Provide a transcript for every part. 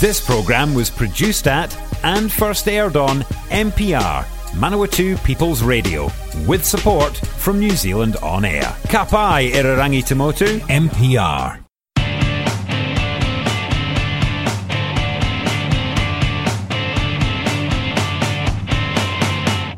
This programme was produced at and first aired on MPR, Manawatu People's Radio, with support from New Zealand On Air. Kapai Irarangi Tamotu, MPR.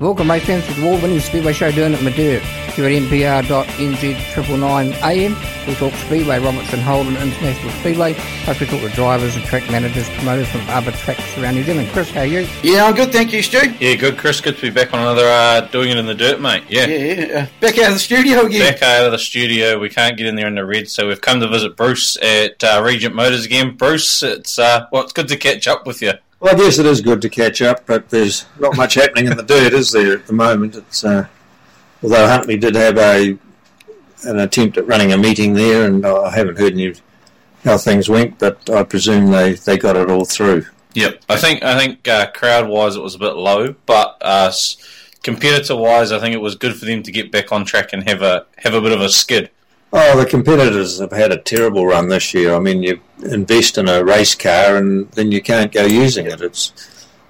Welcome, my friends, to the award-winning Speedway Show doing at Madeira. Here at MPR.NZ Triple Nine AM, we talk Speedway, Robertson Holden International Speedway. Plus, we talk to drivers and track managers, promoters from other tracks around New Zealand. Chris, how are you? Yeah, I'm good, thank you, Stu. Yeah, good, Chris. Good to be back on another uh, doing it in the dirt, mate. Yeah. Yeah, yeah. Uh, back out of the studio again. Back out of the studio, we can't get in there in the red, so we've come to visit Bruce at uh, Regent Motors again. Bruce, it's uh, well, it's good to catch up with you. Well, I guess it is good to catch up, but there's not much happening in the dirt, is there, at the moment? It's uh, although Huntly did have a an attempt at running a meeting there, and I haven't heard any how things went, but I presume they, they got it all through. Yep, I think I think uh, crowd wise it was a bit low, but uh, competitor wise, I think it was good for them to get back on track and have a have a bit of a skid. Oh, the competitors have had a terrible run this year. I mean, you invest in a race car and then you can't go using it. It's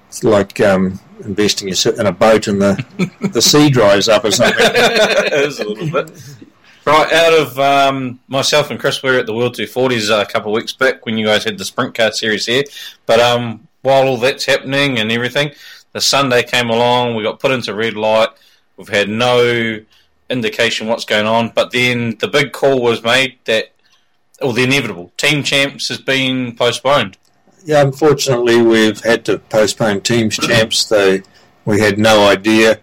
it's like um, investing in a boat and the the sea dries up or something. it is a little bit. Right, out of um, myself and Chris, we were at the World 240s a couple of weeks back when you guys had the sprint car series here. But um, while all that's happening and everything, the Sunday came along, we got put into red light. We've had no indication what's going on. But then the big call was made that, or the inevitable, Team Champs has been postponed. Yeah, unfortunately, we've had to postpone Teams Champs. They, we had no idea,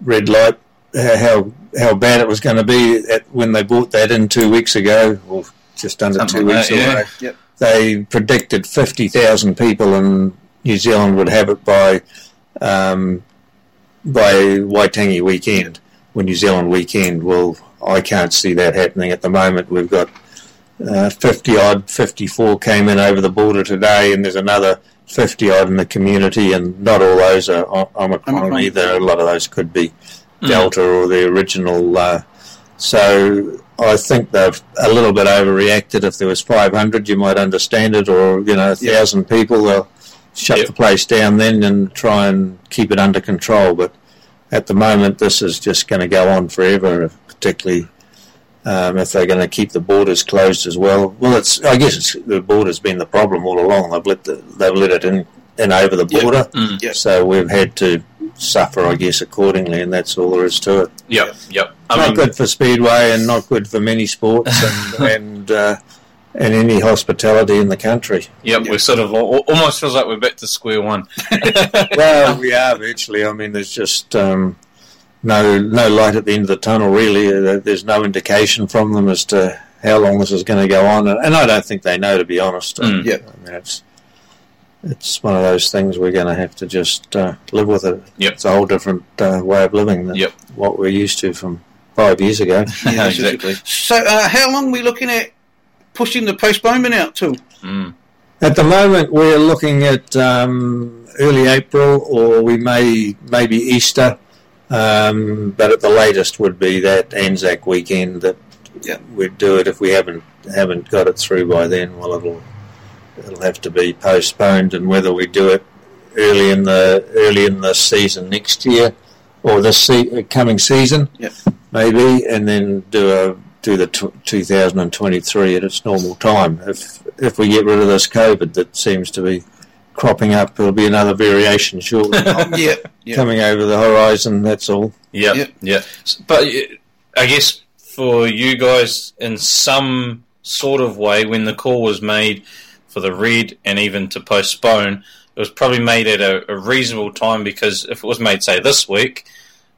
red light, how how bad it was going to be at, when they bought that in two weeks ago, or just under Something two weeks that. Yeah. Yep. They predicted 50,000 people in New Zealand would have it by um, by Waitangi weekend when New Zealand weekend. Well, I can't see that happening at the moment. We've got uh, 50 odd, 54 came in over the border today, and there's another 50 odd in the community, and not all those are Omicron, Omicron. either. A lot of those could be mm. Delta or the original. Uh, so I think they've a little bit overreacted. If there was 500, you might understand it, or you know, a thousand people, they'll shut yep. the place down then and try and keep it under control. But at the moment, this is just going to go on forever, particularly um, if they're going to keep the borders closed as well. Well, it's I guess it's, the border's been the problem all along. They've let the, they've let it in, in over the border, yep. Mm. So we've had to suffer, I guess, accordingly, and that's all there is to it. Yep, yep. I not mean, good for speedway, and not good for many sports, and and, uh, and any hospitality in the country. Yep, yep, we sort of almost feels like we're back to square one. well, we are virtually. I mean, there's just. Um, no, no light at the end of the tunnel. Really, uh, there's no indication from them as to how long this is going to go on, and I don't think they know, to be honest. Mm. Yeah, I mean, it's it's one of those things we're going to have to just uh, live with it. Yep. It's a whole different uh, way of living than yep. what we're used to from five years ago. yeah, exactly. So, uh, how long are we looking at pushing the postponement out to? Mm. At the moment, we're looking at um, early April, or we may maybe Easter, um, but at the latest would be that Anzac weekend that yep. we'd do it. If we haven't haven't got it through by then, well, it'll it'll have to be postponed, and whether we do it early in the early in the season next year or this se- uh, coming season, yep. maybe, and then do a do the t- 2023 at its normal time. If if we get rid of this COVID that seems to be cropping up, there'll be another variation shortly. yeah, yep. coming over the horizon. That's all. Yeah, yep. yeah. But I guess for you guys, in some sort of way, when the call was made for the red and even to postpone, it was probably made at a, a, reasonable time because if it was made, say, this week,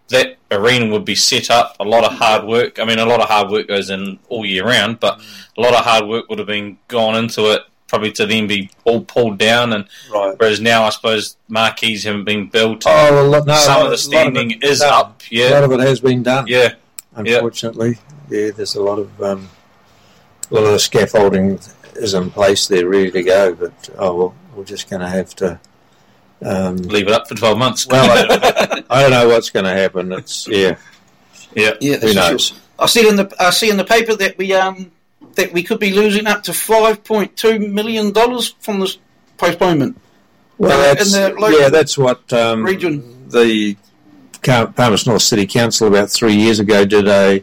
that arena would be set up. A lot of hard work. I mean, a lot of hard work goes in all year round, but a lot of hard work would have been gone into it. Probably to then be all pulled down, and right. whereas now I suppose marquees haven't been built. Oh, well, no, some of the standing of is up. Yeah, a lot of it has been done. Yeah, unfortunately, yeah. yeah there's a lot of um, a lot of scaffolding is in place they're ready to go. But oh well, we're just going to have to um, leave it up for twelve months. Well, I, I don't know what's going to happen. It's yeah, yeah, yeah. Who knows? True. I see in the I see in the paper that we um that we could be losing up to five point two million dollars from this postponement. Well, Uh, that's, in the yeah, that's what um, region. the Car- Palmerston North City Council about three years ago did a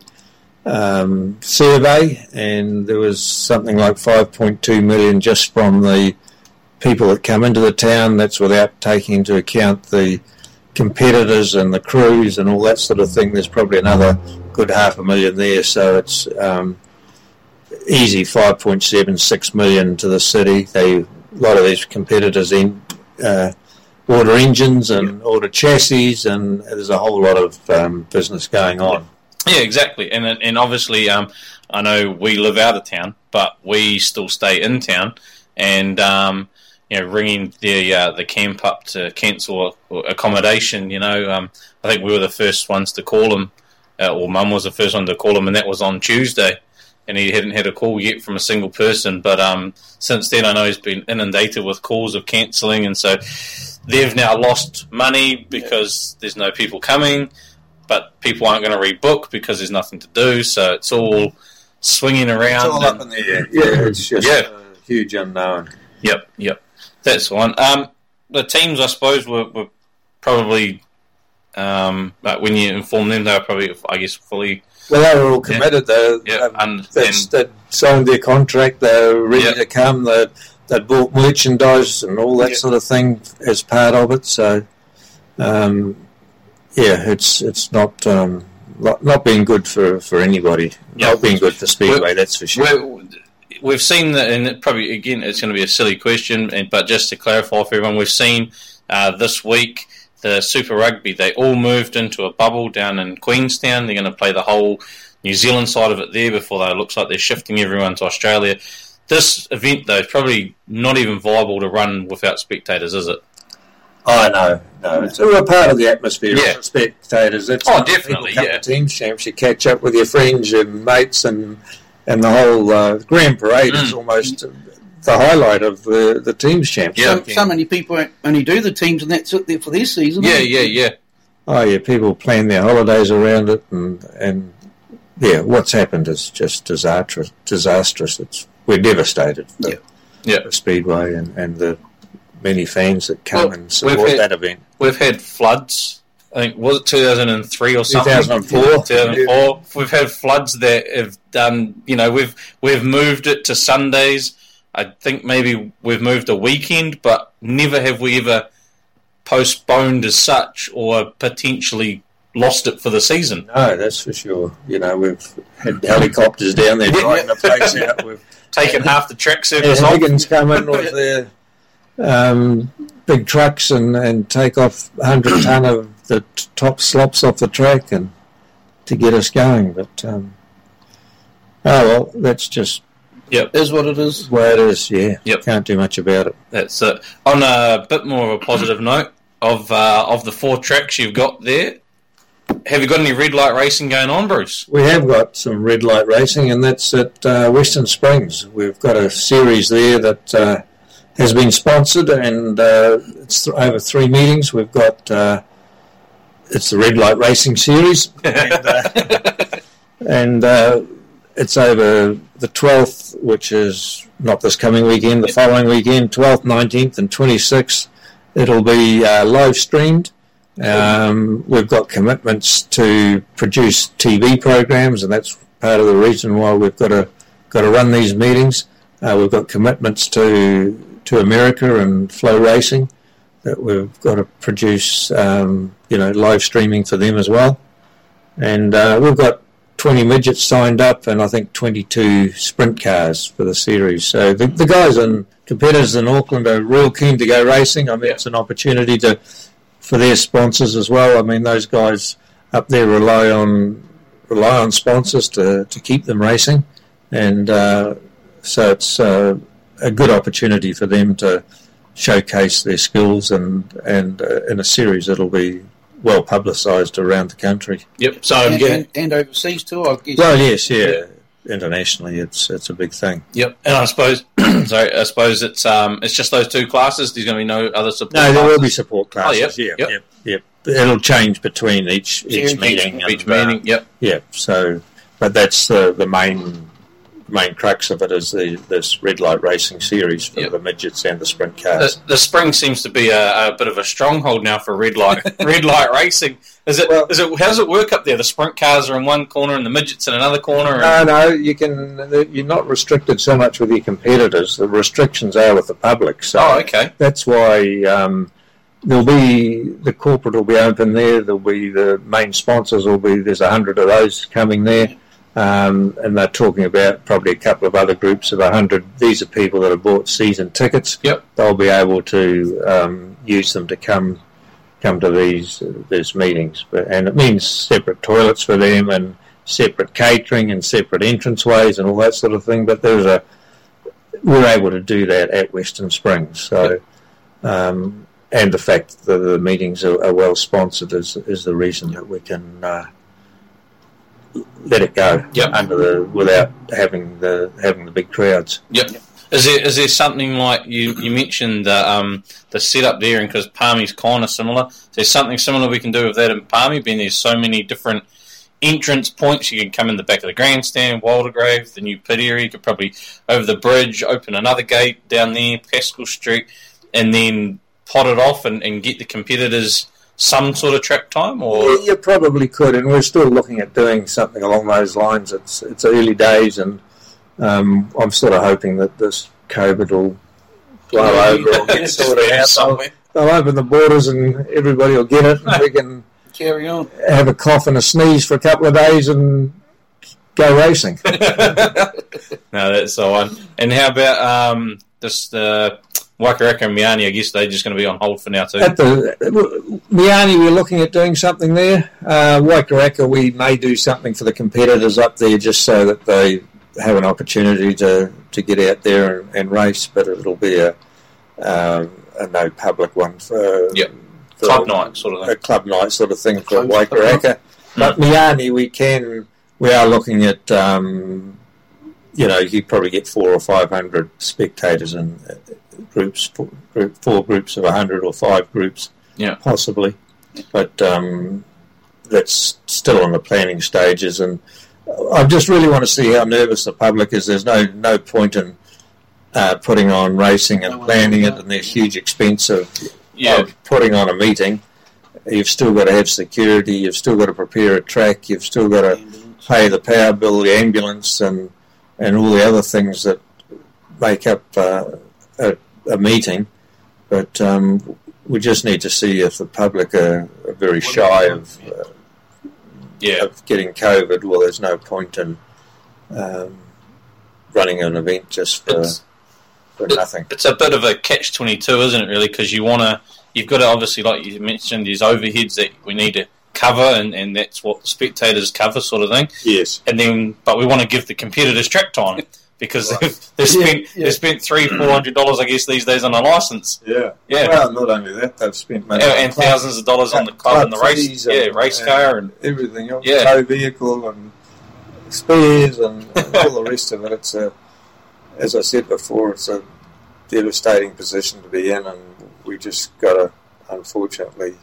um, survey, and there was something like 5.2 million just from the people that come into the town. That's without taking into account the competitors and the crews and all that sort of thing. There's probably another good half a million there, so it's um, easy 5.76 million to the city. They a lot of these competitors in. Uh, order engines and order chassis, and there's a whole lot of um, business going on. Yeah, exactly. And and obviously, um, I know we live out of town, but we still stay in town, and um, you know, ringing the uh, the camp up to cancel accommodation. You know, um, I think we were the first ones to call him, uh, or Mum was the first one to call him, and that was on Tuesday. And he hadn't had a call yet from a single person, but um, since then I know he's been inundated with calls of cancelling, and so they've now lost money because there's no people coming but people aren't going to rebook because there's nothing to do. So it's all swinging around. It's all up in the air. Yeah, it's just Yeah. a huge unknown. Yep, yep. That's the one. Um, the teams, I suppose, were, were probably um, like when you inform them, they were probably, I guess, fully. Well, they were all committed. They, Yeah, they, and, that's- and they'd signed their contract. They were ready Yeah. to come. They they'd bought merchandise and all that Yeah. sort of thing as part of it. So, um, yeah, it's it's not. Um, not, not being good for, for anybody. Yeah. Not being good for Speedway, that's for sure. We've seen that, and it probably again, it's going to be a silly question, and, but just to clarify for everyone, we've seen uh, this week the Super Rugby. They all moved into a bubble down in Queenstown. They're going to play the whole New Zealand side of it there before they it looks like they're shifting everyone to Australia. This event, though, is probably not even viable to run without spectators, is it? I know, no. It's a part of the atmosphere. Yeah. of spectators. It's Oh, when people definitely, come yeah. to Teams champs, you catch up with your friends and mates, and and the whole uh, grand parade is Mm. almost the highlight of the the teams champs. Yeah. So, so many people only do the teams, and that's it there for this season. Yeah, isn't it? yeah, yeah. Oh yeah, people plan their holidays around it, and and yeah, what's happened is just disastrous. Disastrous. It's we're devastated. For, Yeah. Yeah. for Speedway and and the many fans that come Well, and support had- that event. We've had floods. I think was it 2003 or something? 2004. 2004. We've had floods that have done. You know, we've we've moved it to Sundays. I think maybe we've moved a weekend, but never have we ever postponed as such or potentially lost it for the season. No, that's for sure. You know, we've had helicopters down there drying the place out. We've taken half the track surface. Higgins come in with their um, big trucks and, and take off 100 ton of the t- top slops off the track and to get us going. But um, oh well, that's just Is what it is. way it is. Yeah, Yep. can't do much about it. That's it. On a bit more of a positive note of uh, of the four tracks you've got there. Have you got any red light racing going on, Bruce? We have got some red light racing, and that's at uh, Western Springs. We've got a series there that uh, has been sponsored, and uh, it's th- over three meetings. We've got uh, it's the red light racing series, and, uh, and uh, it's over the 12th, which is not this coming weekend, the following weekend, 12th, 19th, and 26th. It'll be uh, live streamed. Um, we've got commitments to produce TV programs, and that's part of the reason why we've got to got to run these meetings. Uh, we've got commitments to to America and FloRacing that we've got to produce, um, you know, live streaming for them as well. And uh, we've got 20 midgets signed up, and I think 22 sprint cars for the series. So the, the guys and competitors in Auckland are real keen to go racing. I mean, it's an opportunity to for their sponsors as well. I mean, those guys up there rely on rely on sponsors to, to keep them racing, and uh, so it's uh, a good opportunity for them to showcase their skills and and uh, in a series that'll be well publicised around the country. Yep. So And, yeah, and, and overseas too, I guess. Well, yes, yeah. Internationally, it's it's a big thing. Yep, and I suppose, sorry, I suppose it's um, it's just those two classes. There's going to be no other support. No, there will be classes? support classes. yep, yeah, yep. yep, yep. It'll change between each each Each- meeting. each and, uh, meeting. Yep, Yeah, so but that's the the main main crux of it is the this red light racing series for Yep. the midgets and the sprint cars. the spring seems to be a, a bit of a stronghold now for red light red light racing. Is it? Well- is it? How does it work up there? The sprint cars are in one corner and the midgets in another corner. No, no, you can. You're not restricted so much with your competitors. The restrictions are with the public. So oh, okay. that's why um, there'll be the corporate will be open there. There'll be the main sponsors will be. There's a hundred of those coming there, um, and they're talking about probably a couple of other groups of a hundred. These are people that have bought season tickets. Yep. They'll be able to um, use them to come come to these uh, these meetings, but and it means separate toilets for them and separate catering and separate entranceways and all that sort of thing. But there's a we're able to do that at Western Springs. So, um, and the fact that the meetings are, are well sponsored is is the reason that we can uh, let it go Yep. under the without having the having the big crowds. Yep. Is there is there something like you you mentioned the um the setup there, and because Palmy's kind of similar, is there something similar we can do with that in Palmy? Being there's so many different entrance points, you can come in the back of the grandstand, Waldegrave, the new pit area. You could probably over the bridge, open another gate down there, Pascal Street, and then pot it off and, and get the competitors some sort of track time. Or Yeah, you probably could, and we're still looking at doing something along those lines. It's it's early days, and um, I'm sort of hoping that this COVID will blow over or get sorted out. somewhere. They'll open the borders, and everybody will get it, and we can Carry on. have a cough and a sneeze for a couple of days and go racing. no, that's the one. And how about um, this the Waikaraka and Meeanee? I guess they're just going to be on hold for now too. At the Meeanee, we're looking at doing something there. Uh, Waikaraka, we may do something for the competitors up there just so that they have an opportunity to, to get out there and, and race, but it'll be a, um, a no public one for, Yep. for Club night sort of a thing. club night sort of thing for Club- Waikaraka. But Meeanee, we can, we are looking at, um, you know, you probably get four or five hundred spectators in uh, groups, four, group, four groups of a hundred or five groups, Yeah. possibly. But um, that's still in the planning stages, and I just really want to see how nervous the public is. There's no no point in uh, putting on racing and No planning it, and there's huge expense of Yeah, of putting on a meeting, you've still got to have security, you've still got to prepare a track, you've still got to pay the power bill, the ambulance, and and all the other things that make up uh, a, a meeting. But um, we just need to see if the public are, are very shy of, uh, yeah. of getting COVID. Well, there's no point in um, running an event just for, It's- for it- nothing. It's a bit of a catch twenty two, isn't it? Really, because you want to, you've got to obviously, like you mentioned, there's overheads that we need to cover, and, and that's what the spectators cover, sort of thing. Yes. And then, but we want to give the competitors track time because Right. they've, they've Yeah, spent yeah. they've spent three four hundred dollars, I guess, these days on a license. Yeah. Yeah. Well, not only that, they've spent money and, and club- thousands of dollars on the club and the race, fees yeah, and- race car, and everything else, Yeah. tow vehicle and spares and, and all the rest of it. It's a, as I said before, it's a devastating position to be in, and we just got to, unfortunately,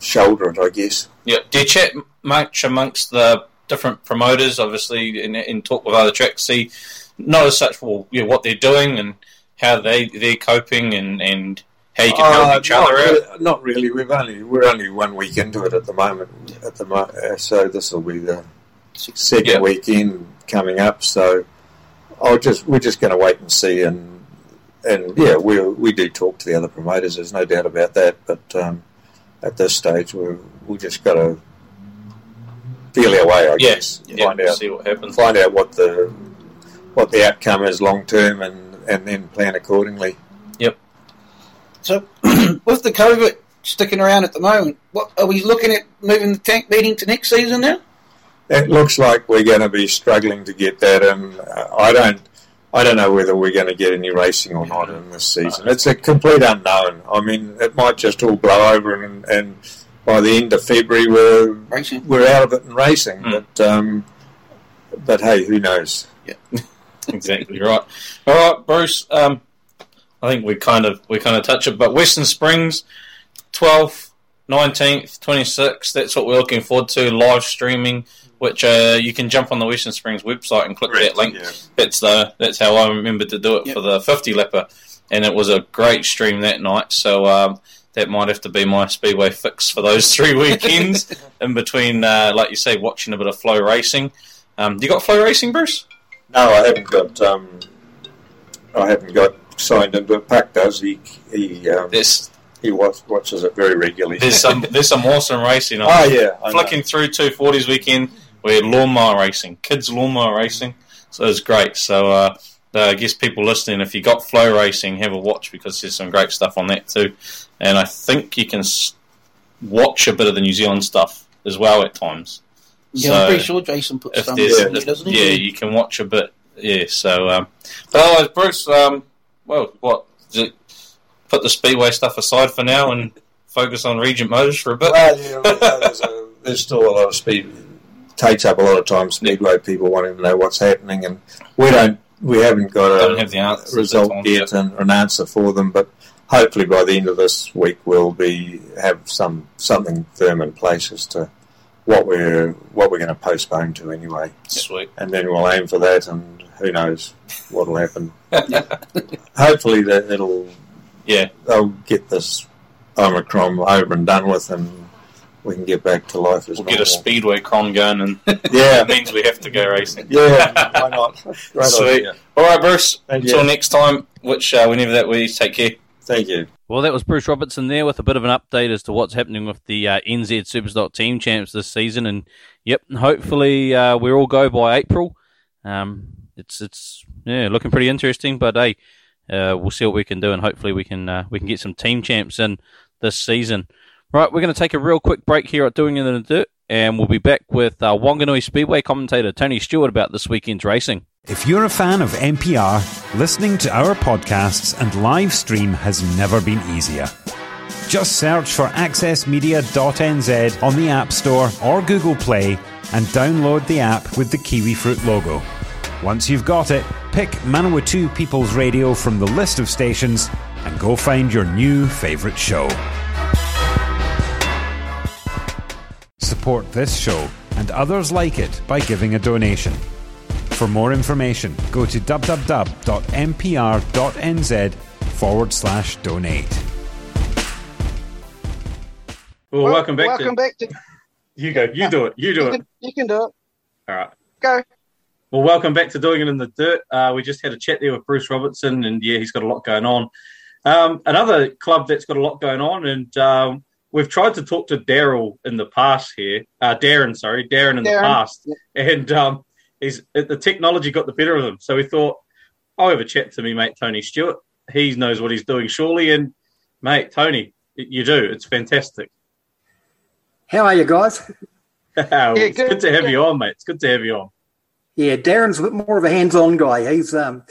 shoulder it. I guess. yeah. Do you chat much amongst the different promoters, obviously, in, in talk with other tracks, see not as such well, yeah, what they're doing and how they they're coping and and how you can help Uh, each not other out. really- Not really. We've only we're only one week into it at the moment. At the mo- uh, so this will be the second Yeah. weekend coming up. So I'll just we're just going to wait and see and and yeah we we do talk to the other promoters. There's no doubt about that. But um, at this stage we we just got to feel our way. I Yes, guess yeah, find out see what happens. find out what the what the outcome is long term and and then plan accordingly. Yep. So, with the COVID sticking around at the moment, what are we looking at moving the tank meeting to next season now? It looks like we're going to be struggling to get that, and I don't, I don't know whether we're going to get any racing or not in this season. It's a complete unknown. I mean, it might just all blow over, and, and by the end of February, we're Racing? we're out of it and racing. Hmm. But um, but hey, who knows? Yeah, exactly right. All right, Bruce. Um, I think we kind of we kind of touch it, but Western Springs, twelfth 19th, 26th. That's what we're looking forward to. Live streaming, which uh, you can jump on the Western Springs website and click Correct, that link. yeah. That's the that's how I remembered to do it Yep. for the 50 lapper, and it was a great stream that night. So um, that might have to be my speedway fix for those three weekends in between, uh, like you say, watching a bit of FloRacing. Um, you got FloRacing, Bruce? No, I haven't got. Um, I haven't got signed into but Pack does. He he um, There's he watch, watches it very regularly. there's some there's some awesome racing. oh yeah, I know. flicking through 240s weekend. We had lawnmower racing, kids lawnmower racing. So it was great. So uh, uh, I guess people listening, if you got FloRacing, have a watch because there's some great stuff on that too. And I think you can s- watch a bit of the New Zealand stuff as well at times. Yeah, So I'm pretty sure Jason puts if some there's, there, doesn't he? yeah, you can watch a bit. Yeah, so um, but otherwise, Bruce, um, well, what is it, put the speedway stuff aside for now and focus on Regent Motors for a bit. Well, yeah, there's, a, there's still a lot of speed. Takes up a lot of time. Speedway people wanting to know what's happening, and we don't. We haven't got a Don't have the answer the result yet and an answer for them. But hopefully, by the end of this week, we'll be have some something firm in place as to what we're what we're going to postpone to anyway, Sweet. and then we'll aim for that. And who knows what'll happen? hopefully, that it'll Yeah, they'll get this Omicron over and done with, and we can get back to life as we'll normal. get a speedway con going, and yeah, that means we have to go racing. yeah. Why not? Great Sweet. idea. All right, Bruce. Thank Until you. next time, which uh, whenever that we take care. Thank you. Well, that was Bruce Robertson there with a bit of an update as to what's happening with the uh, NZ Superstock Team Champs this season, and yep, hopefully uh, we all go by April. Um, it's it's yeah looking pretty interesting, but hey, uh, we'll see what we can do, and hopefully we can uh, we can get some team champs in this season. Right, we're going to take a real quick break here at Doing It in the Dirt, and we'll be back with uh, Wanganui Speedway commentator Tony Stewart about this weekend's racing. If you're a fan of MPR, listening to our podcasts and live stream has never been easier. Just search for accessmedia.nz on the App Store or Google Play and download the app with the Kiwi Fruit logo. Once you've got it, pick Manawatu People's Radio from the list of stations and go find your new favourite show. Support this show and others like it by giving a donation. For more information, go to www.mpr.nz forward slash donate. Well, welcome back. Welcome to, back to. You go. You do it. You do You it. can, you can do it. All right. Go. Well, welcome back to Doing It in the Dirt. Uh, we just had a chat there with Bruce Robertson, and yeah, he's got a lot going on. Um, another club that's got a lot going on, and um, we've tried to talk to Daryl in the past here. Uh, Darren, sorry, Darren in the Darren. past, and um, he's the technology got the better of him. So we thought, I'll have a chat to me mate Tony Stewart. He knows what he's doing, surely. And mate, Tony, you do. It's fantastic. How are you guys? it's good, good, to have yeah. you on, mate. It's good to have you on. Yeah, Darren's a bit more of a hands-on guy. He's um,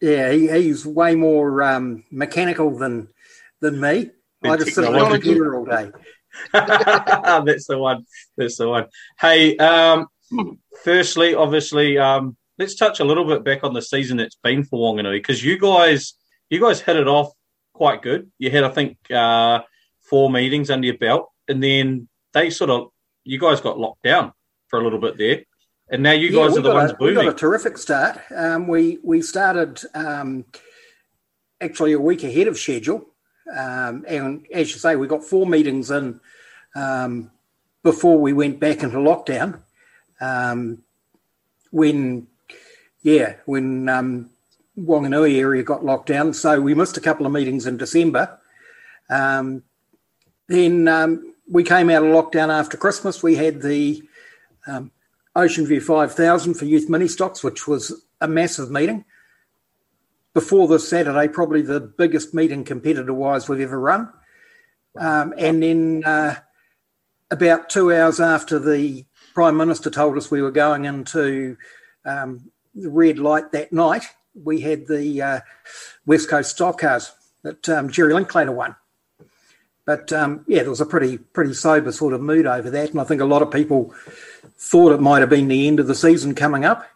yeah, he, he's way more um, mechanical than than me. I just sit on the computer all day. That's the one. That's the one. Hey, um, firstly, obviously, um, let's touch a little bit back on the season that's been for Wanganui because you guys, you guys hit it off quite good. You had, I think, uh, four meetings under your belt, and then they sort of, you guys got locked down for a little bit there, and now you guys we are the ones a, we got a terrific start. Um, we we started um, actually a week ahead of schedule, um, and as you say, we got four meetings in um, before we went back into lockdown. Um, when yeah, when um, Wanganui area got locked down, so we missed a couple of meetings in December. Um, then um, we came out of lockdown after Christmas. We had the um, Ocean View 5000 for youth mini stocks, which was a massive meeting. Before this Saturday, probably the biggest meeting competitor wise we've ever run. Um, and then uh, about two hours after the Prime Minister told us we were going into um, the red light that night, we had the uh, West Coast Stock Cars that um, Jerry Linklater won. But um, yeah, there was a pretty pretty sober sort of mood over that, and I think a lot of people thought it might have been the end of the season coming up.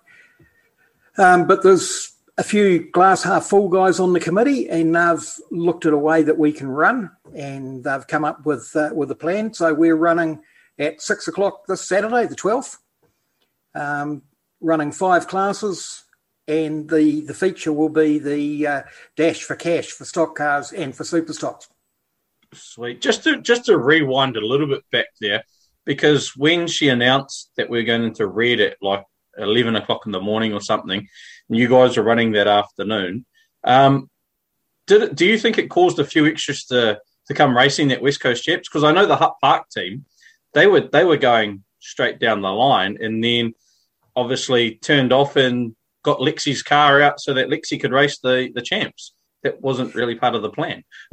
Um, but there's a few glass half full guys on the committee, and they've looked at a way that we can run. and they've come up with uh, with a plan. So we're running at six o'clock this Saturday, the twelfth. Um, running five classes, and the the feature will be the uh, dash for cash for stock cars and for super stocks. Sweet. Just to just to rewind a little bit back there, because when she announced that we are going to read it like eleven o'clock in the morning or something, and you guys are running that afternoon, um, did it, do you think it caused a few extras to to come racing that West Coast Chaps? Because I know the Hutt Park team, they were they were going straight down the line, and then obviously turned off and got Lexi's car out so that Lexi could race the the champs. That wasn't really part of the plan.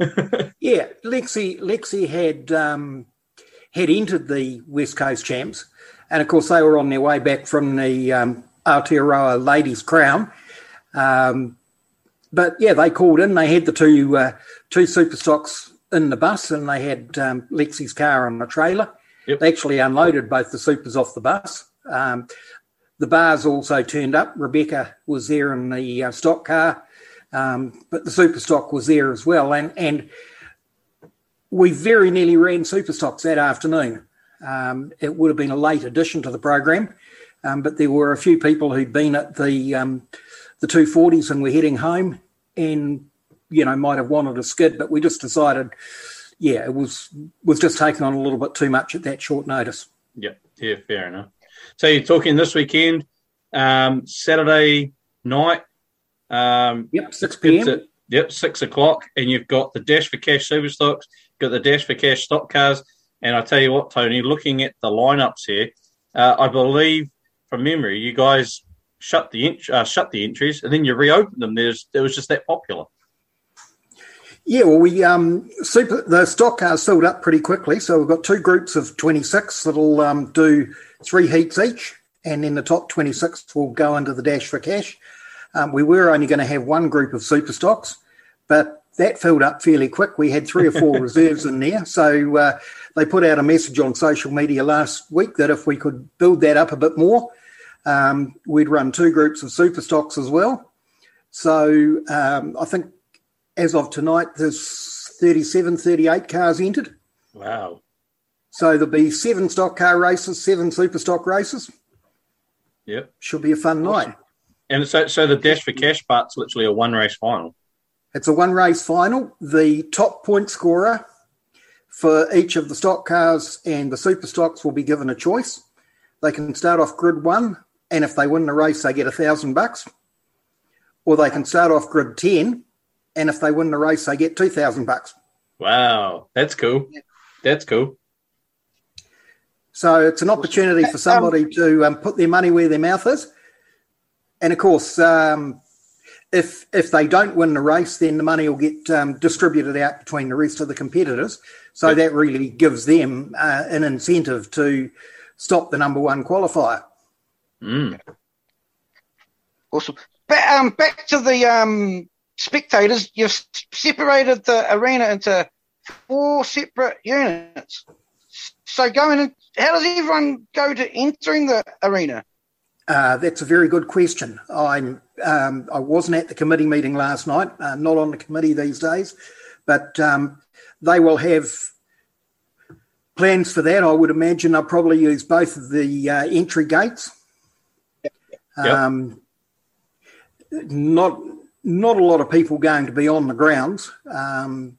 yeah, Lexi Lexi had um, had into the West Coast champs, and of course they were on their way back from the um, Aotearoa Ladies Crown. Um, but yeah, they called in. They had the two uh, two super stocks in the bus, and they had um, Lexi's car on a trailer. Yep. They actually unloaded both the supers off the bus. Um, the bars also turned up. Rebecca was there in the uh, stock car, um, but the super stock was there as well. And and we very nearly ran super stocks that afternoon. Um, it would have been a late addition to the program, um, but there were a few people who'd been at the um, the 240s and were heading home, and you know might have wanted a skid, but we just decided, yeah, it was was just taking on a little bit too much at that short notice. Yeah, yeah, fair enough. So you're talking this weekend, um, Saturday night. Um, yep, 6 p.m. yep, 6 o'clock. And you've got the Dash for Cash Super Stocks, got the Dash for Cash stock cars. And I tell you what, Tony, looking at the lineups here, uh, I believe from memory, you guys shut the uh, shut the entries and then you reopened them. There's it was just that popular. Yeah, well, we um, super the stock cars filled up pretty quickly, so we've got two groups of twenty six that'll um, do three heats each, and then the top twenty six will go into the dash for cash. Um, we were only going to have one group of super stocks, but that filled up fairly quick. We had three or four reserves in there, so uh, they put out a message on social media last week that if we could build that up a bit more, um, we'd run two groups of super stocks as well. So um, I think as of tonight, there's 37, 38 cars entered. Wow. So there'll be seven stock car races, seven super stock races. Yep. Should be a fun awesome. night. And so, so the Dash for Cash part's literally a one race final. It's a one race final. The top point scorer for each of the stock cars and the super stocks will be given a choice. They can start off grid one, and if they win the race, they get a thousand bucks. Or they can start off grid ten, and if they win the race, they get two thousand bucks. Wow, that's cool. That's cool. So it's an opportunity for somebody to um, put their money where their mouth is, and of course, um, if if they don't win the race, then the money will get um, distributed out between the rest of the competitors. So yep. that really gives them uh, an incentive to stop the number one qualifier. Mm. Awesome. Back, um, back to the um, spectators, you've separated the arena into four separate units. So going in, how does everyone go to entering the arena? Uh, that's a very good question. I'm um, I wasn't at the committee meeting last night. Uh, not on the committee these days, but um, they will have plans for that. I would imagine they'll probably use both of the uh, entry gates. Yep. Um, not not a lot of people going to be on the grounds, um,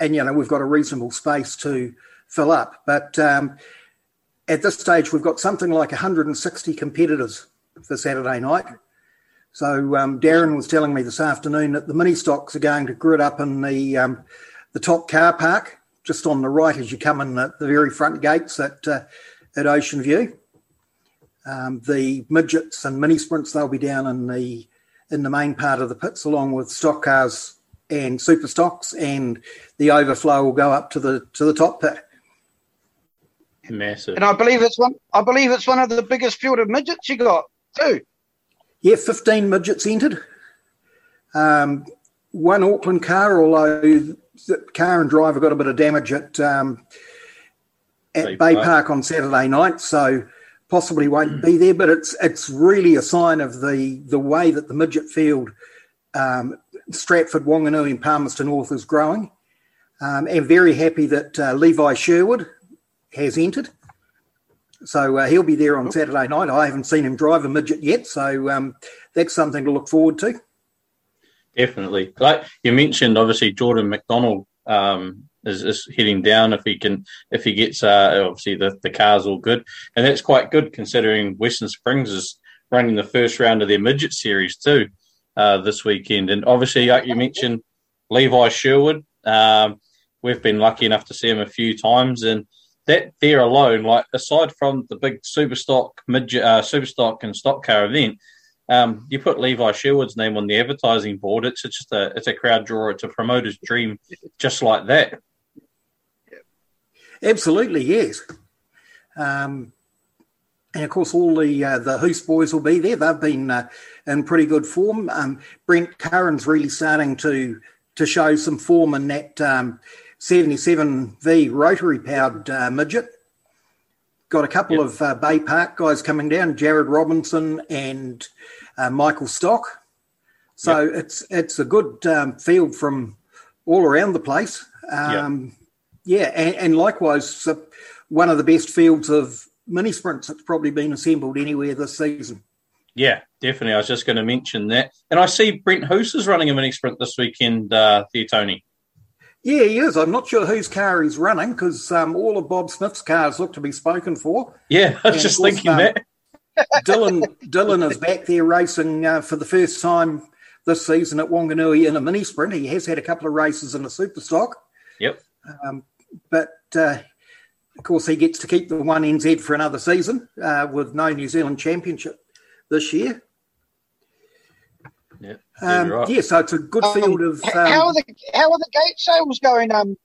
and you know we've got a reasonable space to fill up. But um, at this stage, we've got something like 160 competitors for Saturday night. So um, Darren was telling me this afternoon that the mini stocks are going to grid up in the um, the top car park, just on the right as you come in the, the very front gates at uh, at Ocean View. Um, the midgets and mini sprints they'll be down in the in the main part of the pits, along with stock cars and super stocks, and the overflow will go up to the to the top pit. Massive. And I believe it's one. I believe it's one of the biggest field of midgets you got too. Yeah, fifteen midgets entered. Um, one Auckland car, although the car and driver got a bit of damage at um, at Bay, Bay Park. Park on Saturday night, so possibly won't be there. But it's it's really a sign of the the way that the midget field, um, Stratford, Wanganui, and Palmerston North is growing. Um, and very happy that uh, Levi Sherwood has entered. So uh, he'll be there on Saturday night. I haven't seen him drive a midget yet, so um, that's something to look forward to. Definitely. Like you mentioned, obviously Jordan McDonald um, is, is, heading down if he can if he gets uh, obviously the, the car's all good. And that's quite good considering Western Springs is running the first round of their midget series too uh, this weekend. And obviously, like you mentioned, Levi Sherwood. Um, we've been lucky enough to see him a few times, and that there alone, like aside from the big super stock midget, uh, super stock and stock car event, um, you put Levi Sherwood's name on the advertising board. It's, it's just a it's a crowd drawer. It's a promoter's dream, just like that. Absolutely, yes. Um, and of course, all the uh, the Hoos boys will be there. They've been uh, in pretty good form. Um, Brent Curran's really starting to to show some form in that um, 77V rotary powered uh, midget. Got a couple yep. of uh, Bay Park guys coming down, Jared Robinson and uh, Michael Stock. So yep. it's it's a good um, field from all around the place. Um, yep. Yeah, and, and likewise, uh, one of the best fields of mini sprints that's probably been assembled anywhere this season. Yeah, definitely. I was just going to mention that. And I see Brent Hoos is running a mini sprint this weekend, uh, there, Tony. Yeah, he is. I'm not sure whose car he's running because um, all of Bob Smith's cars look to be spoken for. Yeah, I was and just course, thinking um, that. Dylan Dylan is back there racing uh, for the first time this season at Wanganui in a mini sprint. He has had a couple of races in a super stock. Yep. Um, but uh, of course, he gets to keep the one NZ for another season uh, with no New Zealand Championship this year. Yeah, um, right. yeah. So it's a good um, field of. Um, how are the how are the gate sales going? Um,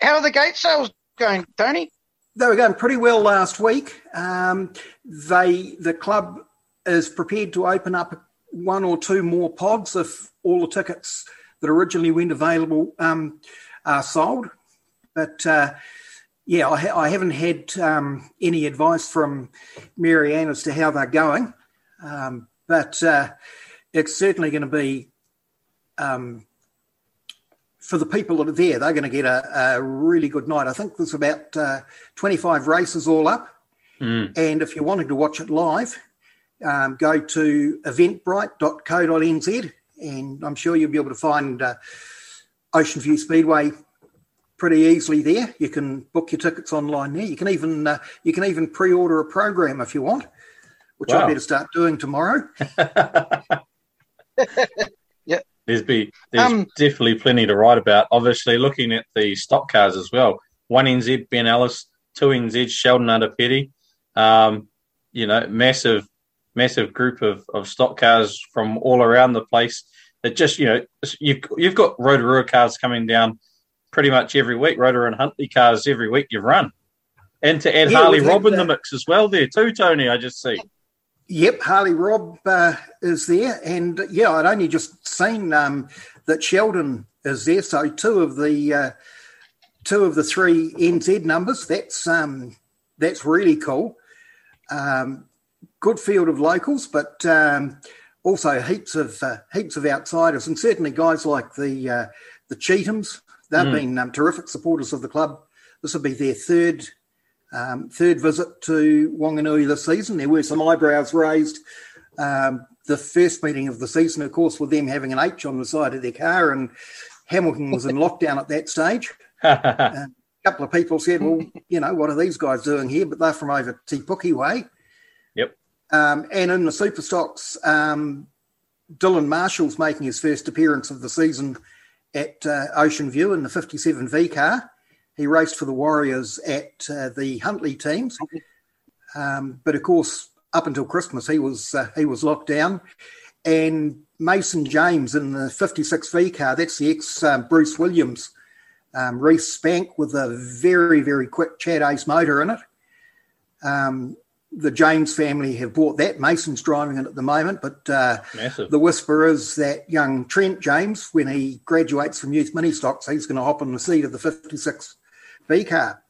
how are the gate sales going, Tony? They were going pretty well last week. Um, they the club is prepared to open up one or two more pods if all the tickets that originally went available um, are sold. But uh, yeah, I, ha- I, haven't had um, any advice from Marianne as to how they're going, um, but uh, it's certainly going to be um, for the people that are there. They're going to get a, a really good night. I think there's about uh, 25 races all up, mm. and if you're wanting to watch it live, um, go to eventbrite.co.nz, and I'm sure you'll be able to find uh, Ocean View Speedway pretty easily there. You can book your tickets online there. You can even uh, you can even pre-order a program if you want, which wow. I better start doing tomorrow. yeah, there's be there's um, definitely plenty to write about. Obviously, looking at the stock cars as well. One NZ Ben Ellis, two NZ Sheldon Under Petty. Um, you know, massive massive group of, of stock cars from all around the place. That just you know you've you've got Rotorua cars coming down pretty much every week. Rotor and Huntly cars every week you've run. And to add yeah, Harley Rob in the mix as well there too, Tony, I just see. Yep, Harley Rob uh, is there. And yeah, I'd only just seen um, that Sheldon is there. So two of the uh, two of the three NZ numbers. That's um, that's really cool. Um, good field of locals, but um, also heaps of uh, heaps of outsiders, and certainly guys like the uh, the Cheethams They've mm. been um, terrific supporters of the club. This will be their third um, third visit to Wanganui this season. There were some eyebrows raised. Um, the first meeting of the season, of course, with them having an H on the side of their car, and Hamilton was in lockdown at that stage. uh, a couple of people said, "Well, you know, what are these guys doing here?" But they're from over Te Puke way. Yep. Um, and in the super stocks, um, Dylan Marshall's making his first appearance of the season at uh, Ocean View in the 57V car. He raced for the Warriors at uh, the Huntly teams, um, but of course, up until Christmas, he was uh, he was locked down. And Mason James in the 56V car, that's the ex um, Bruce Williams um, Reese Spank with a very very quick Chad Ace motor in it. Um, the James family have bought that. Mason's driving it at the moment, but uh, the whisper is that young Trent James, when he graduates from youth mini stocks, he's going to hop on the seat of the 56 V car.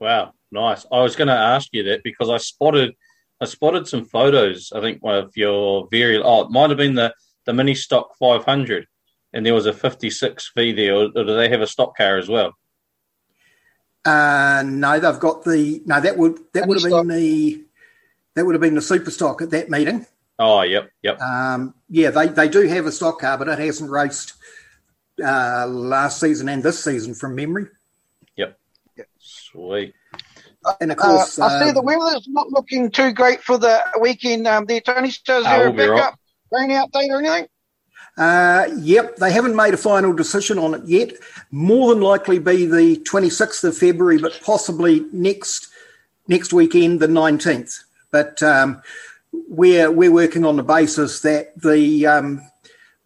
Wow, nice. I was going to ask you that because I spotted I spotted some photos. I think one of your very oh, it might have been the the mini stock 500, and there was a 56V there, or, or do they have a stock car as well? Uh, no, they've got the no. That would that would have been the that would have been the super stock at that meeting. Oh, yep, yep. Um, yeah, they, they do have a stock car, but it hasn't raced uh, last season and this season from memory. Sweet. And of Uh, course, I see um, the weather's not looking too great for the weekend um, there, Tony. So is Ah, there a we'll be right. backup rain update or anything? Uh, yep, they haven't made a final decision on it yet. More than likely be the 26th of February, but possibly next next weekend, the 19th. But um, we're we're working on the basis that the um,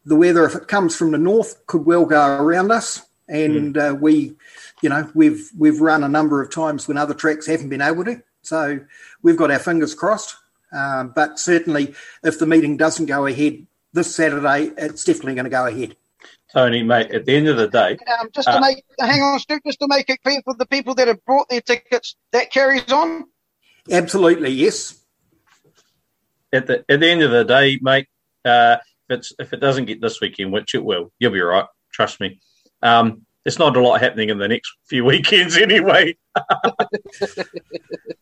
the weather, if it comes from the north, could well go around us, and uh, we, you know, we've we've run a number of times when other tracks haven't been able to. So we've got our fingers crossed. Um, but certainly, if the meeting doesn't go ahead this Saturday, it's definitely going to go ahead. Tony, mate, at the end of the day, Um, just to Uh, make, hang on, Stu, just to make it clear for the people that have brought their tickets, that carries on. Absolutely, yes. at the at the end of the day, mate, uh, if it's if it doesn't get this weekend, which it will, you'll be right. Trust me. Um, there's not a lot happening in the next few weekends anyway.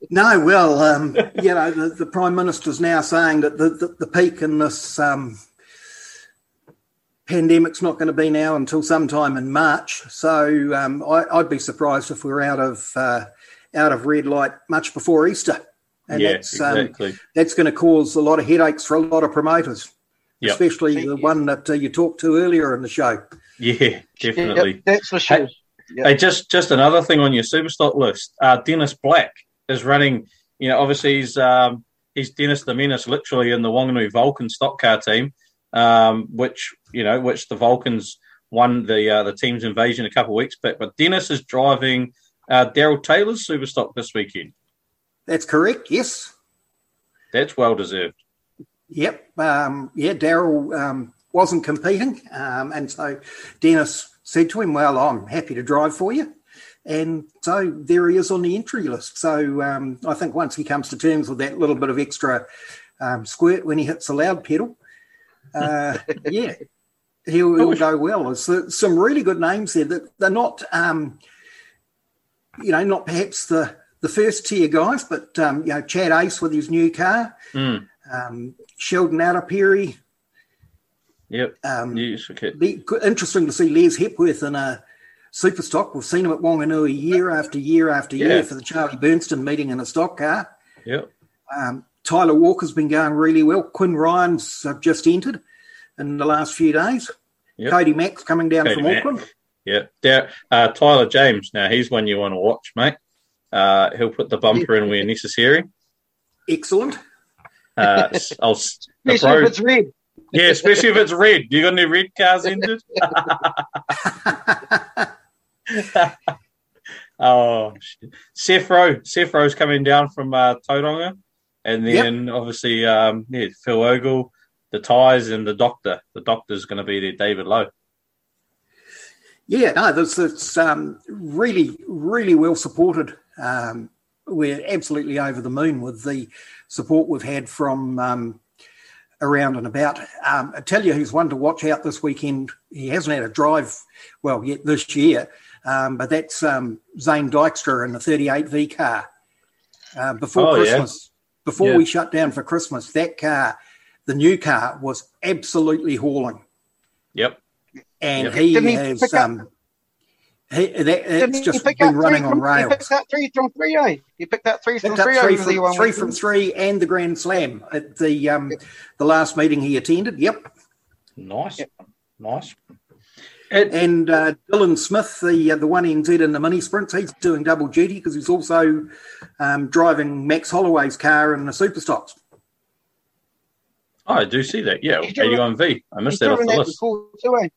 No, well, um, you know, the, the Prime Minister's now saying that the, the, the peak in this um, pandemic's not going to be now until sometime in March. So um, I, I'd be surprised if we're out of uh, out of red light much before Easter. And yeah, that's um, exactly. that's going to cause a lot of headaches for a lot of promoters, Yep. especially the one that uh, you talked to earlier in the show. Yeah, definitely. Yep, that's for sure. Hey, just just another thing on your superstock list. Uh, Dennis Black is running. You know, obviously he's um, he's Dennis the Menace, literally in the Wanganui Vulcan stock car team, um, which you know, which the Vulcans won the uh, the team's invasion a couple of weeks back. But Dennis is driving uh, Daryl Taylor's superstock this weekend. That's correct. Yes. That's well deserved. Yep. Um, yeah, Daryl um, wasn't competing. Um, and so Dennis said to him, Well, I'm happy to drive for you. And so there he is on the entry list. So um, I think once he comes to terms with that little bit of extra um, squirt when he hits the loud pedal, uh, yeah, he'll, he'll go well. There's some really good names there that they're not, um, you know, not perhaps the, the first tier guys, but, um, you know, Chad Ace with his new car Mm. um, Sheldon Outaperi. Yep. Um, Yes, okay. be interesting to see Les Hepworth in a super stock. We've seen him at Wanganui year after year after Yeah. year for the Charlie Bernston meeting in a stock car. Yep. Um, Tyler Walker's been going really well. Quinn Ryan's uh, just entered in the last few days. Yep. Cody Mack's coming down Cody from Mack. Auckland. Yeah. Uh, Tyler James. Now he's one you want to watch, mate. Uh, he'll put the bumper in where necessary. Excellent. Uh, s- I'll, s- the Especially pro- if it's red. Yeah, especially if it's red. You got any red cars entered? oh, shit. Seth Rowe. Seth Rowe's coming down from uh, Tauranga. And then obviously, um, yeah, Phil Ogle, the Ties, and the Doctor. The Doctor's going to be there, David Lowe. Yeah, no, this it's um, really, really well supported. Um, we're absolutely over the moon with the support we've had from um, around and about. Um, I tell you, who's one to watch out this weekend. He hasn't had a drive well yet this year, um, but that's um, Zane Dykstra in the 38V car. Uh, before Oh, yeah. Christmas, before Yeah. we shut down for Christmas, that car, the new car, was absolutely hauling Yep. and Yep. he Didn't he has pick um, he, that, it's just pick been running three on from, He picked that three from three, eh? He picked that three from Picked up three, three from the three from three and the Grand Slam at the um, the last meeting he attended. Yep, Nice. Nice. It, and uh, Dylan Smith, the uh, the one NZ in the mini sprints, he's doing double duty because he's also um, driving Max Holloway's car in the super stocks. oh, I do see that. Yeah, He's doing- 81V. I missed that off the list. before too, eh?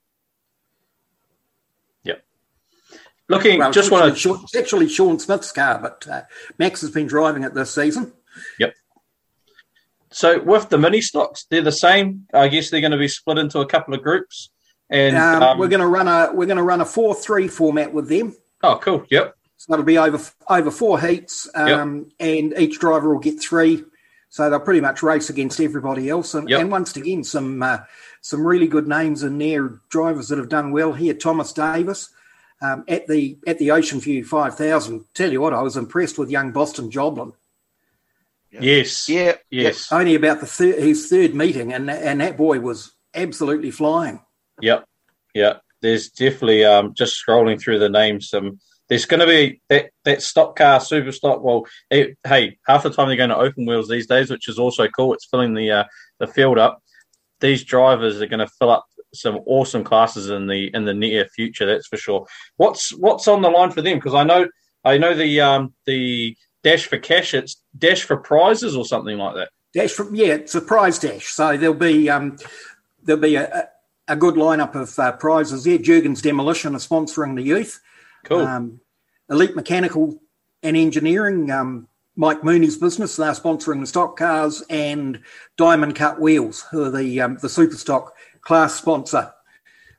Looking, Well, just want to Sean- it's actually Sean Smith's car, but uh, Max has been driving it this season. Yep. So with the mini stocks, they're the same. I guess they're going to be split into a couple of groups. And Um, um, we're going to run a we're going to run a four three format with them. oh, cool. Yep. So it'll be over over four heats, um, and each driver will get three. So they'll pretty much race against everybody else. And, Yep. and once again, some uh, some really good names in there, drivers that have done well here. Thomas Davis um, at the at the Ocean View 5000. Tell you what, I was impressed with young Boston Joblin. Yes. Yeah. Yes. Only about the third, his third meeting, and and that boy was absolutely flying. Yep. Yep. There's definitely um, just scrolling through the names. Um, there's going to be that, that stock car, super stock. Well, it, hey, half the time they're going to open wheels these days, which is also cool. It's filling the uh, the field up. These drivers are going to fill up some awesome classes in the in the near future. That's for sure. What's what's on the line for them? Because I know I know the um, the dash for cash. It's dash for prizes or something like that. Dash from yeah, it's a prize dash. So there'll be um, there'll be a, a good lineup of uh, prizes there. Jurgens Demolition are sponsoring the youth. Cool. Um, Elite Mechanical and Engineering, um, Mike Mooney's business, they're sponsoring the stock cars, and Diamond Cut Wheels, who are the um, the super stock class sponsor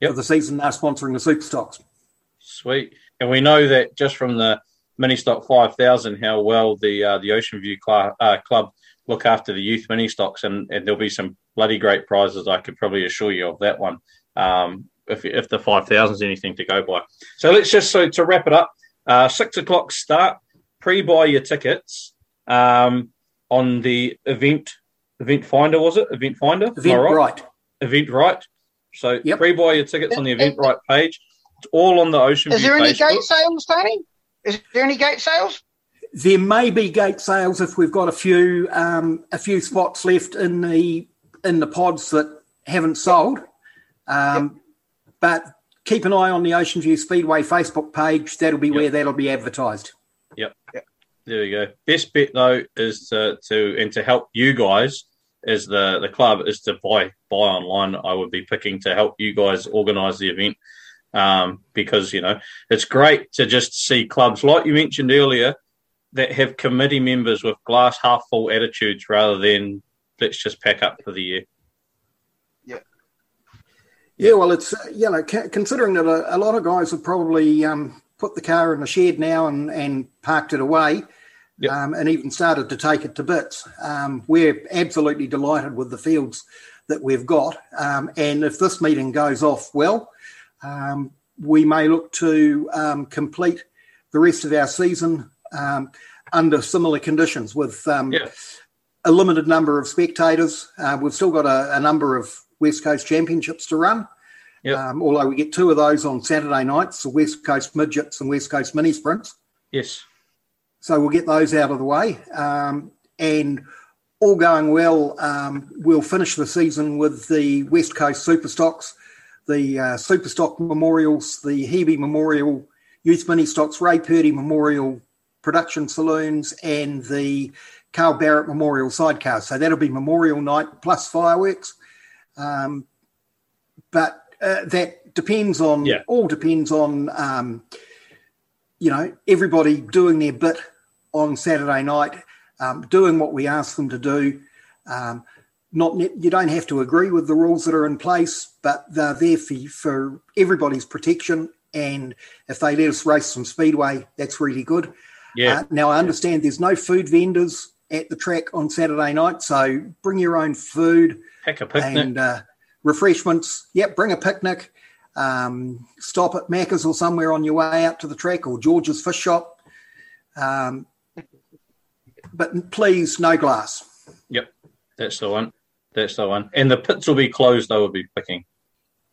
Yep. for the season. They're sponsoring the super stocks. Sweet. And we know that just from the mini stock 5000 how well the uh, the Ocean View cl- uh, club look after the youth mini stocks and, and there'll be some bloody great prizes I could probably assure you of that one um, if, if the 5000 is anything to go by so let's just so to wrap it up uh, six o'clock start pre-buy your tickets um, on the event event finder was it event finder Event right? right. Event right so Yep. pre-buy your tickets on the event right page it's all on the Ocean View. Is View there any Facebook. gate sales, Tony? Is there any gate sales? There may be gate sales if we've got a few um, a few spots left in the in the pods that haven't sold. Um, But keep an eye on the Ocean View Speedway Facebook page. That'll be where that'll be advertised. Yep. There we go. Best bet though is to, to and to help you guys as the the club is to buy buy online. I would be picking to help you guys organise the event um, because you know it's great to just see clubs like you mentioned earlier that have committee members with glass half full attitudes rather than let's just pack up for the year. Yeah, yeah. well, it's uh, you know considering that a, a lot of guys have probably um, put the car in the shed now and, and parked it away, Yep. um, and even started to take it to bits. Um, we're absolutely delighted with the fields that we've got, um, and if this meeting goes off well, um, we may look to um, complete the rest of our season um, under similar conditions with um, Yeah. a limited number of spectators. Uh, we've still got a, a number of West Coast Championships to run. Yep. Um, although we get two of those on Saturday nights, the West Coast Midgets and West Coast Mini Sprints. Yes. So we'll get those out of the way. Um, and all going well, um, we'll finish the season with the West Coast Superstocks, the uh, Super Stock Memorials, the Hebe Memorial Youth Mini Stocks, Ray Purdy Memorial Production Saloons, and the Carl Barrett Memorial Sidecar. So that'll be Memorial Night plus fireworks. Um, but uh, that depends on, Yeah. all depends on, um, you know, everybody doing their bit on Saturday night, um, doing what we ask them to do. Um, not you don't have to agree with the rules that are in place, but they're there for for everybody's protection. And if they let us race some speedway, that's really good. Yeah. Uh, now I understand there's no food vendors at the track on Saturday night, so bring your own food Pack a picnic. and uh, refreshments. Yep, bring a picnic. Um, stop at Macca's or somewhere on your way out to the track or George's Fish Shop. Um, but please, no glass. Yep. That's the one. That's the one. And the pits will be closed. I will be picking.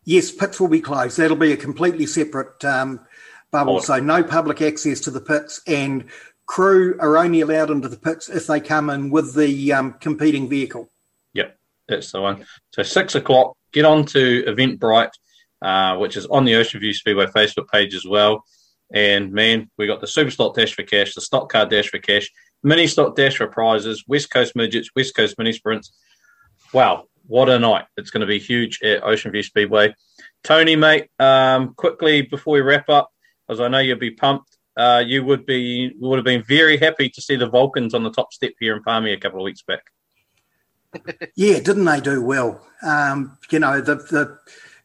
Yes, pits will be closed. That'll be a completely separate um, bubble. Oh. So no public access to the pits, and crew are only allowed into the pits if they come in with the um, competing vehicle. Yep, that's the one. So six o'clock, get on to Eventbrite, uh, which is on the Ocean View Speedway Facebook page as well. And man, we got the Super Stock Dash for cash, the Stock Car Dash for cash, Mini Stock Dash for prizes, West Coast Midgets, West Coast Mini Sprints. Wow, what a night! It's going to be huge at Ocean View Speedway. Tony, mate, um, quickly before we wrap up, as I know you'll be pumped. Uh, you would be would have been very happy to see the Vulcans on the top step here in Palmy a couple of weeks back. Yeah, didn't they do well? Um, you know, the, the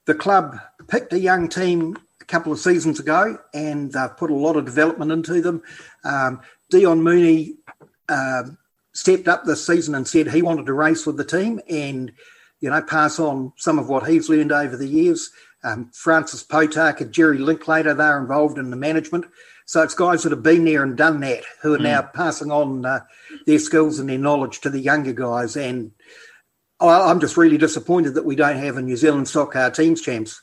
the club picked a young team a couple of seasons ago, and they've put a lot of development into them. Um, Dion Mooney uh, stepped up this season and said he wanted to race with the team, and you know, pass on some of what he's learned over the years. Um, Francis Potark and Jerry Linklater, they're involved in the management. So it's guys that have been there and done that who are mm. now passing on uh, their skills and their knowledge to the younger guys. And I'm just really disappointed that we don't have a New Zealand Stock Car Teams champs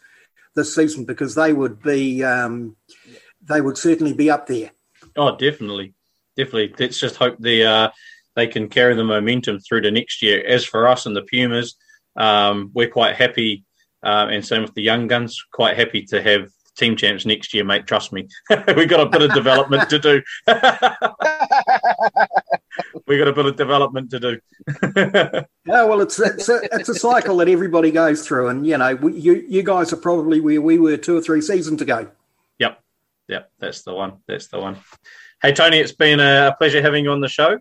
this season because they would be um, they would certainly be up there. Oh, definitely, definitely. Let's just hope the uh, they can carry the momentum through to next year. As for us and the Pumas, um, we're quite happy, uh, and same with the young guns, quite happy to have team champs next year, mate. Trust me, we've got a bit of development to do. we got a bit of development to do. yeah, well, it's it's a, it's a cycle that everybody goes through, and you know, we, you you guys are probably where we were two or three seasons ago. Yep, yep, that's the one. That's the one. Hey Tony, it's been a pleasure having you on the show,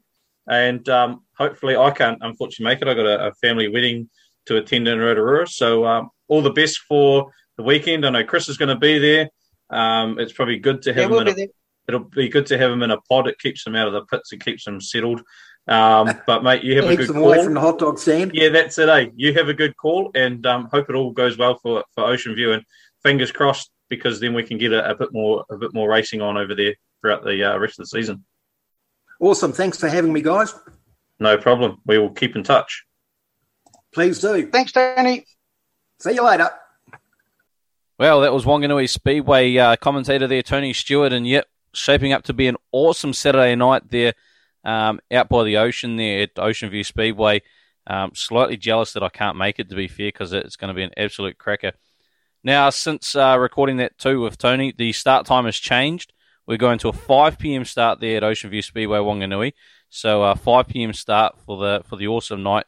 and um, hopefully I can't unfortunately make it. I got a, a family wedding to attend in Rotorua, so um, all the best for the weekend. I know Chris is going to be there. Um, it's probably good to have yeah, him. We'll in a, it'll be good to have him in a pod. It keeps him out of the pits. It keeps him settled. Um, but mate, you have a good call. away from the hot dog stand. Yeah, that's it. Eh? You have a good call, and um, hope it all goes well for for Ocean View. And fingers crossed, because then we can get a, a bit more a bit more racing on over there throughout the uh, rest of the season. Awesome. Thanks for having me, guys. No problem. We will keep in touch. Please do. Thanks, Tony. See you later. Well, that was Wanganui Speedway uh, commentator there, Tony Stewart, and yep, shaping up to be an awesome Saturday night there um, out by the ocean there at Ocean View Speedway. Um, slightly jealous that I can't make it, to be fair, because it's going to be an absolute cracker. Now, since uh, recording that too with Tony, the start time has changed. We're going to a 5 p.m. start there at Ocean View Speedway, Wanganui. So, uh, 5 p.m. start for the for the awesome night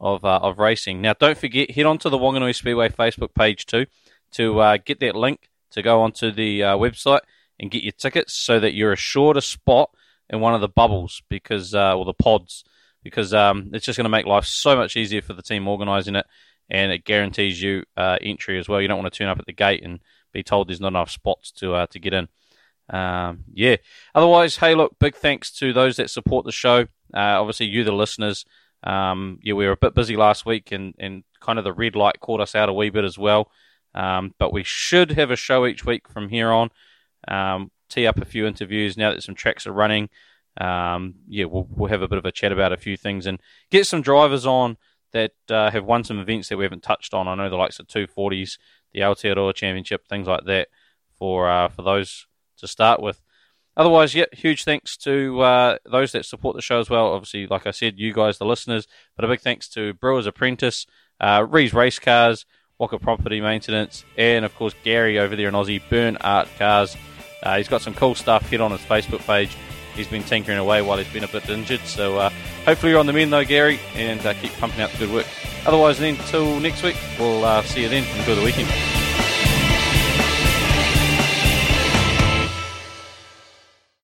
of uh, of racing. Now, don't forget, head on to the Wanganui Speedway Facebook page too to uh, get that link to go onto the uh, website and get your tickets so that you're assured a spot in one of the bubbles because uh, or the pods because um, it's just going to make life so much easier for the team organising it and it guarantees you uh, entry as well. You don't want to turn up at the gate and be told there's not enough spots to uh, to get in. Um, yeah. Otherwise, hey, look, big thanks to those that support the show. Uh, obviously, you, the listeners. Um, yeah, we were a bit busy last week, and, and kind of the red light caught us out a wee bit as well. Um, but we should have a show each week from here on. Um, tee up a few interviews now that some tracks are running. Um, yeah, we'll, we'll have a bit of a chat about a few things and get some drivers on that uh, have won some events that we haven't touched on. I know the likes of 240s, the Aotearoa Championship, things like that for uh, for those to start with. Otherwise, yeah, huge thanks to uh, those that support the show as well. Obviously, like I said, you guys, the listeners, but a big thanks to Brewers Apprentice, uh, Rees Race Cars, Walker Property Maintenance, and of course Gary over there in Aussie Burn Art Cars. Uh, he's got some cool stuff. Hit on his Facebook page. He's been tinkering away while he's been a bit injured. So uh, hopefully you're on the mend though, Gary, and uh, keep pumping out the good work. Otherwise, then until next week, we'll uh, see you then. Enjoy the weekend.